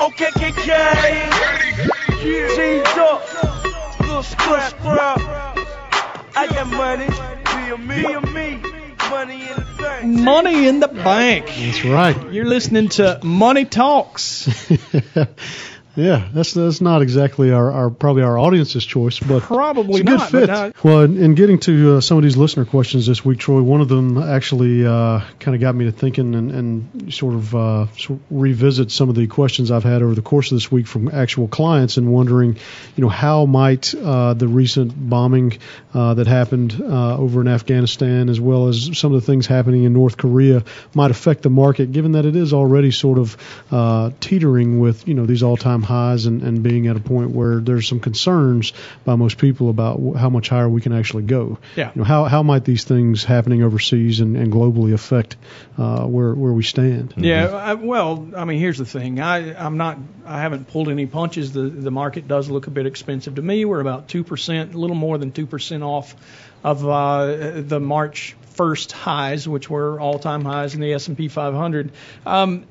Okay, KK. G's up. Little scrap, scrap. I got money. Be a me, be a me. Money in the bank. Money in the bank. That's right. You're listening to Money Talks. Yeah, that's that's not exactly our, our probably our audience's choice, but Probably it's a good fit. uh, well, in, in getting to uh, some of these listener questions this week, Troy, one of them actually uh, kind of got me to thinking and, and sort of uh, sort of revisit some of the questions I've had over the course of this week from actual clients and wondering, you know, how might uh, the recent bombing uh, that happened uh, over in Afghanistan, as well as some of the things happening in North Korea, might affect the market, given that it is already sort of uh, teetering with, you know, these all-time highs and, and being at a point where there's some concerns by most people about how much higher we can actually go. Yeah. You know, how how might these things happening overseas and, and globally affect uh, where where we stand? Yeah, I, well, I mean, here's the thing. I, I'm not. I haven't pulled any punches. The the market does look a bit expensive to me. We're about two percent, a little more than two percent off of uh, the March 1st highs, which were all-time highs in the S&P 500. Um,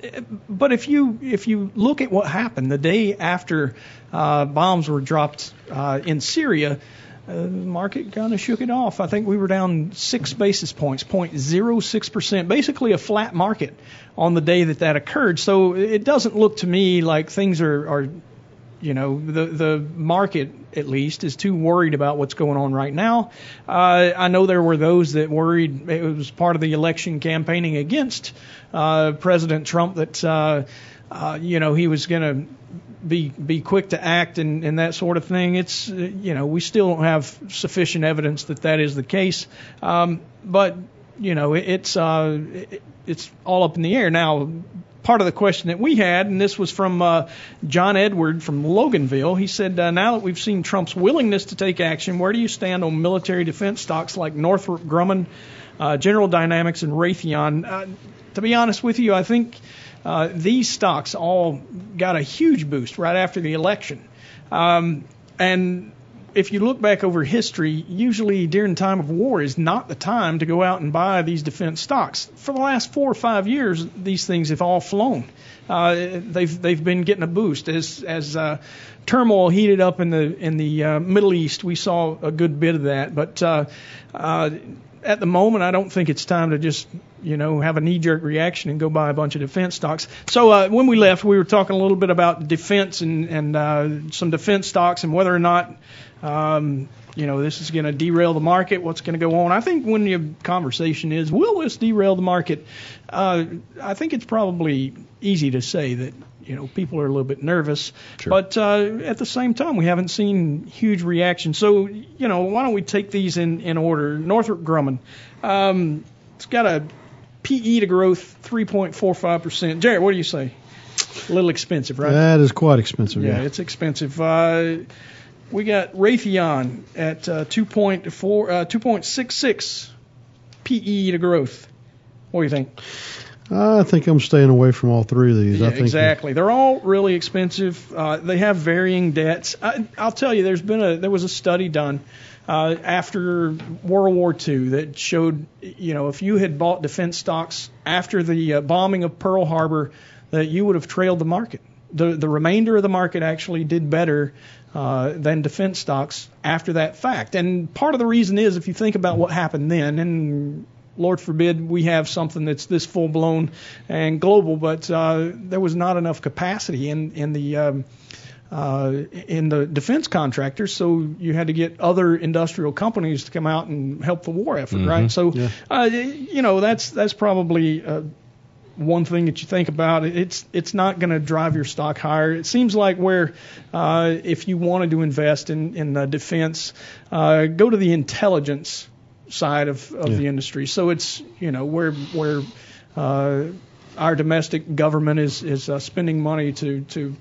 but if you if you look at what happened the day after uh, bombs were dropped uh, in Syria. Uh, the market kind of shook it off. I think we were down six basis points, 0.06 percent, basically a flat market on the day that that occurred. So it doesn't look to me like things are, are you know, the the market at least is too worried about what's going on right now. Uh, I know there were those that worried it was part of the election campaigning against uh, President Trump that uh, uh, you know he was going to be be quick to act and, and that sort of thing. It's you know we still don't have sufficient evidence that that is the case, um, but you know it, it's uh, it, it's all up in the air now. Part of the question that we had, and this was from uh, John Edward from Loganville, he said, uh, "Now that we've seen Trump's willingness to take action, where do you stand on military defense stocks like Northrop Grumman, uh, General Dynamics, and Raytheon?" Uh, to be honest with you, I think uh, these stocks all got a huge boost right after the election. Um, and if you look back over history, usually during time of war is not the time to go out and buy these defense stocks. For the last four or five years, these things have all flown. Uh, they've they've been getting a boost as as uh, turmoil heated up in the in the uh, Middle East. We saw a good bit of that, but uh, uh, at the moment, I don't think it's time to just you know have a knee-jerk reaction and go buy a bunch of defense stocks. So uh, when we left, we were talking a little bit about defense and and uh, some defense stocks and whether or not um, you know this is going to derail the market. What's going to go on? I think when the conversation is, will this derail the market? Uh, I think it's probably easy to say that you know people are a little bit nervous, but uh, at the same time we haven't seen huge reaction. So you know why don't we take these in in order? Northrop Grumman, um, it's got a PE to growth 3.45 percent. Jared, what do you say? A little expensive, right? That is quite expensive. Yeah, Yeah. it's expensive. Uh, we got Raytheon at uh, 2.4, uh, 2.66 PE to growth. What do you think? I think I'm staying away from all three of these. Yeah, I think exactly. They're all really expensive. Uh, they have varying debts. I, I'll tell you, there's been a there was a study done uh, after World War II that showed, you know, if you had bought defense stocks after the uh, bombing of Pearl Harbor, that you would have trailed the market. The the remainder of the market actually did better uh, than defense stocks after that fact. And part of the reason is if you think about what happened then, and Lord forbid we have something that's this full blown and global, but uh, there was not enough capacity in in the um, uh, in the defense contractors, so you had to get other industrial companies to come out and help the war effort, right? So, Yeah. uh, you know, that's that's probably uh, one thing that you think about. It's it's not going to drive your stock higher. It seems like where uh, if you wanted to invest in in uh, defense, uh, go to the intelligence side of, of Yeah. the industry. So it's you know where where uh, our domestic government is is uh, spending money to to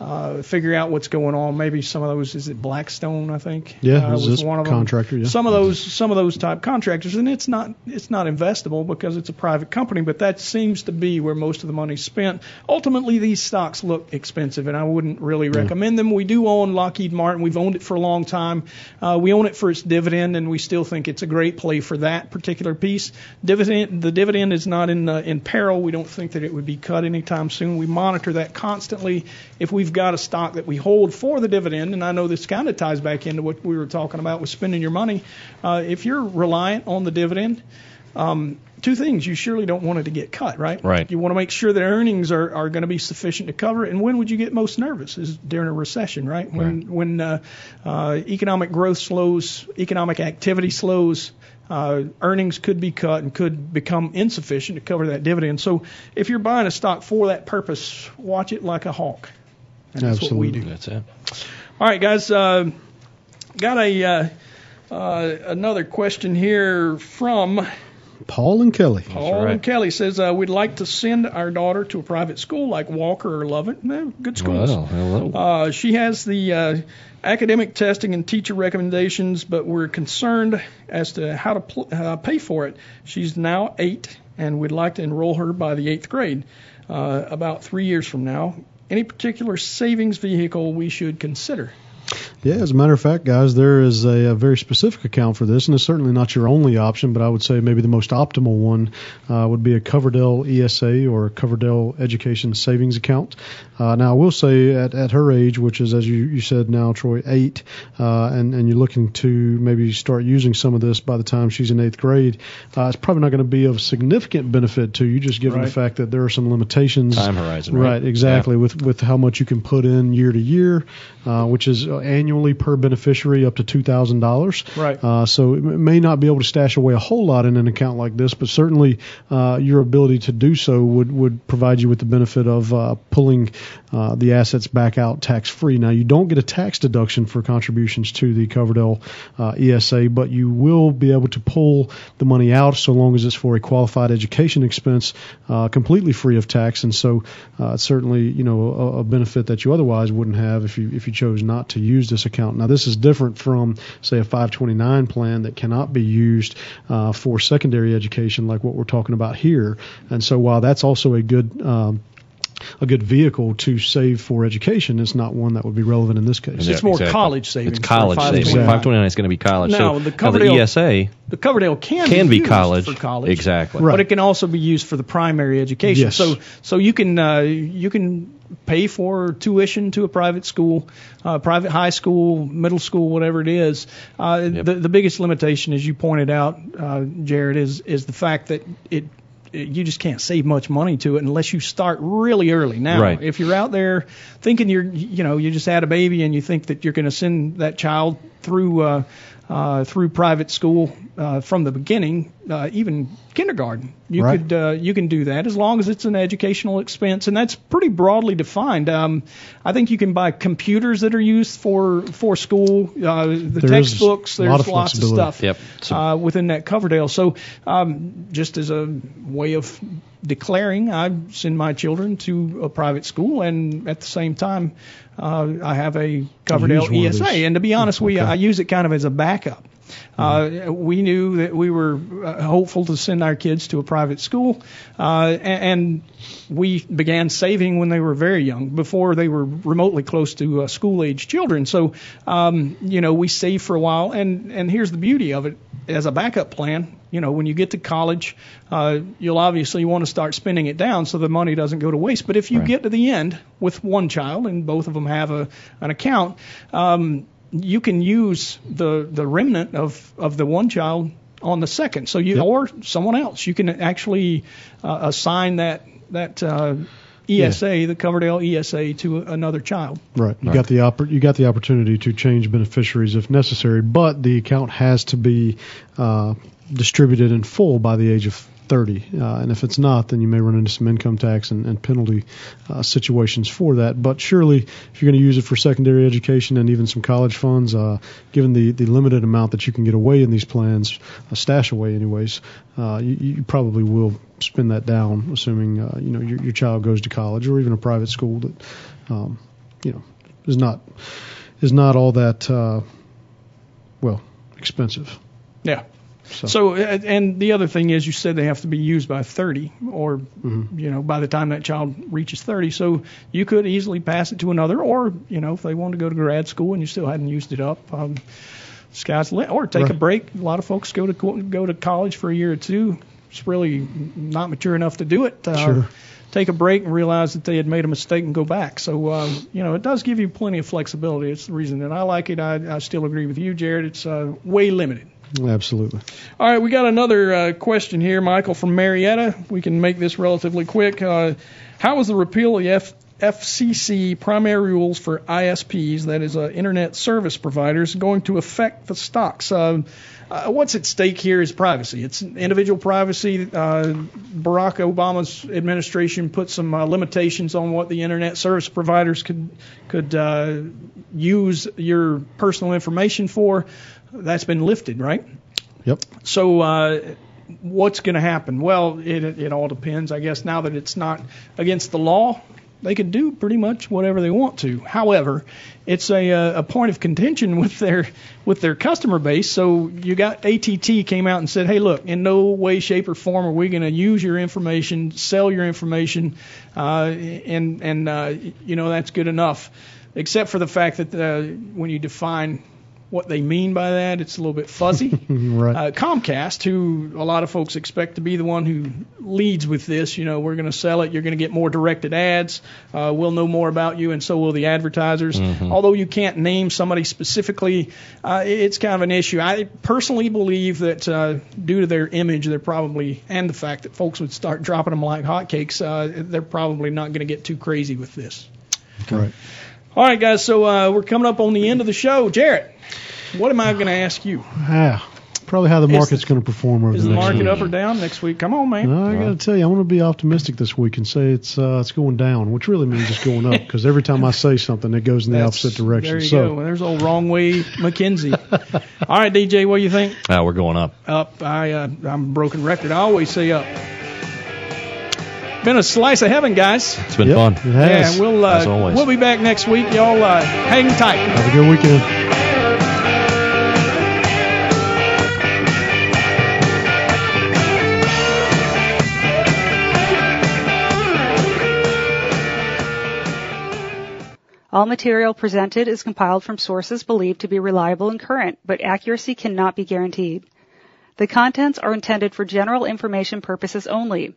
uh, figure out what's going on. Maybe some of those is it Blackstone, I think. Yeah, uh, is this one of contractor, them. yeah. Some of those some of those type contractors, and it's not it's not investable because it's a private company, but that seems to be where most of the money's spent. Ultimately, these stocks look expensive, and I wouldn't really recommend them. We do own Lockheed Martin. We've owned it for a long time. Uh, we own it for its dividend, and we still think it's a great play for that particular piece. Dividend the dividend is not in uh, in peril. We don't think that it would be cut anytime soon. We monitor that constantly. If we've got a stock that we hold for the dividend, and I know this kind of ties back into what we were talking about with spending your money. Uh, if you're reliant on the dividend, um, two things. You surely don't want it to get cut, right? Right. You want to make sure that earnings are, are going to be sufficient to cover it. And when would you get most nervous? Is during a recession, right? When Right. when uh, uh, economic growth slows, economic activity slows. Uh, earnings could be cut and could become insufficient to cover that dividend. So, if you're buying a stock for that purpose, watch it like a hawk. And that's what we do. That's it. All right, guys. Uh, got a uh, uh, another question here from Paul and Kelly. Paul right. and Kelly says uh, we'd like to send our daughter to a private school like Walker or Lovett. Eh, good schools. Well, hello. Uh, she has the uh, academic testing and teacher recommendations, but we're concerned as to how to pl- uh, pay for it. She's now eight, and we'd like to enroll her by the eighth grade, uh, about three years from now. Any particular savings vehicle we should consider? Yeah, as a matter of fact, guys, there is a, a very specific account for this, and it's certainly not your only option, but I would say maybe the most optimal one uh, would be a Coverdell ESA or a Coverdell Education Savings Account. Uh, now, I will say at, at her age, which is, as you, you said now, Troy, eight, uh, and, and you're looking to maybe start using some of this by the time she's in eighth grade, uh, it's probably not going to be of significant benefit to you, just given Right. the fact that there are some limitations. Time horizon, right? Right, exactly. With with how much you can put in year to year, uh, which is uh, annually per beneficiary up to two thousand dollars. Right. Uh, so it may not be able to stash away a whole lot in an account like this, but certainly uh, your ability to do so would would provide you with the benefit of uh, pulling uh, the assets back out tax free. Now you don't get a tax deduction for contributions to the Coverdell uh, ESA, but you will be able to pull the money out so long as it's for a qualified education expense, uh, completely free of tax. And so uh, it's certainly you know a, a benefit that you otherwise wouldn't have if you if you chose not to use this account. Now this is different from say a 529 plan that cannot be used uh, for secondary education like what we're talking about here. And so while that's also a good um, a good vehicle to save for education, it's not one that would be relevant in this case. Yeah, It's more exactly. college savings. It's college for savings. 529. 529 is going to be college. Now, so the now the ESA The Coverdell can, can be used college. for college. Exactly. Right. But it can also be used for the primary education. Yes. So so you can uh, you can pay for tuition to a private school, uh, private high school, middle school, whatever it is. Uh, Yep. the the biggest limitation, as you pointed out, uh, Jared, is is the fact that it. You just can't save much money to it unless you start really early. Now, Right. if you're out there thinking you're, you know, you just had a baby and you think that you're going to send that child through uh, uh, through private school uh, from the beginning, uh, even kindergarten. You Right. could uh, you can do that as long as it's an educational expense, and that's pretty broadly defined. Um, I think you can buy computers that are used for for school, uh, the There is textbooks. a There's lot of lots of flexibility. stuff Yep. So- uh, within that Coverdell. So um, just as a way of declaring, I send my children to a private school, and at the same time, uh, I have a Coverdell use ESA. And to be honest, we Okay. I use it kind of as a backup. Uh, we knew that we were uh, hopeful to send our kids to a private school, uh, and we began saving when they were very young, before they were remotely close to uh, school age children. So, um, you know, we saved for a while, and and here's the beauty of it as a backup plan. You know, when you get to college, uh, you'll obviously want to start spending it down so the money doesn't go to waste. But if you Right. get to the end with one child and both of them have a an account, um, you can use the the remnant of of the one child on the second. So you Yep. or someone else, you can actually uh, assign that that uh, ESA, the Coverdell ESA, to another child. Right. You Right. got the oppor- you got the opportunity to change beneficiaries if necessary, but the account has to be uh, distributed in full by the age of 30. Uh, and if it's not, then you may run into some income tax and, and penalty uh, situations for that. But surely, if you're going to use it for secondary education and even some college funds, uh, given the, the limited amount that you can get away in these plans, uh, stash away anyways, uh, you, you probably will spend that down, assuming uh, you know your, your child goes to college or even a private school that um, you know, is not is not all that uh, well expensive. Yeah. So. so, and the other thing is, you said they have to be used by 30, or mm-hmm. you know, by the time that child reaches 30. So you could easily pass it to another, or you know, if they want to go to grad school and you still hadn't used it up, um, sky's limit. Or take right. a break. A lot of folks go to go to college for a year or two. It's really not mature enough to do it. Uh, sure. Take a break and realize that they had made a mistake and go back. So, uh, you know, it does give you plenty of flexibility. It's the reason that I like it. I, I still agree with you, Jared. It's uh, way limited. Absolutely. All right, we got another uh, question here, Michael from Marietta. We can make this relatively quick. Uh, how was the repeal of the F- FCC primary rules for ISPs, that is, uh, internet service providers, going to affect the stocks? Uh, uh, what's at stake here is privacy. It's individual privacy. Uh, Barack Obama's administration put some uh, limitations on what the internet service providers could could uh, use your personal information for that's been lifted, right? Yep. So uh, what's going to happen? Well, it it all depends, I guess. Now that it's not against the law, they can do pretty much whatever they want to. However, it's a a point of contention with their with their customer base. So you got ATT came out and said, "Hey, look, in no way, shape, or form are we going to use your information, sell your information, uh, and and uh, you know that's good enough." Except for the fact that uh, when you define what they mean by that. It's a little bit fuzzy. right. Uh, Comcast, who a lot of folks expect to be the one who leads with this, you know, we're going to sell it. You're going to get more directed ads. Uh, we'll know more about you, and so will the advertisers. Mm-hmm. Although you can't name somebody specifically, uh, it's kind of an issue. I personally believe that uh, due to their image, they're probably, and the fact that folks would start dropping them like hotcakes, uh, they're probably not going to get too crazy with this. Okay. Right. All right, guys. So uh, we're coming up on the end of the show. Jared, what am I going to ask you? Yeah, probably how the market's going to perform over is the, the next market week. up or down next week? Come on, man. No, I got to tell you, I'm going to be optimistic this week and say it's uh, it's going down, which really means it's going up because every time I say something, it goes in the opposite direction. There you so. go. There's old wrong way McKenzie. All right, DJ, what do you think? Uh, we're going up. Up. I uh, I'm broken record. I always say up. Been a slice of heaven, guys. It's been yep, fun. It has. Yeah, we'll uh, we'll be back next week. Y'all uh, hang tight. Have a good weekend. All material presented is compiled from sources believed to be reliable and current, but accuracy cannot be guaranteed. The contents are intended for general information purposes only.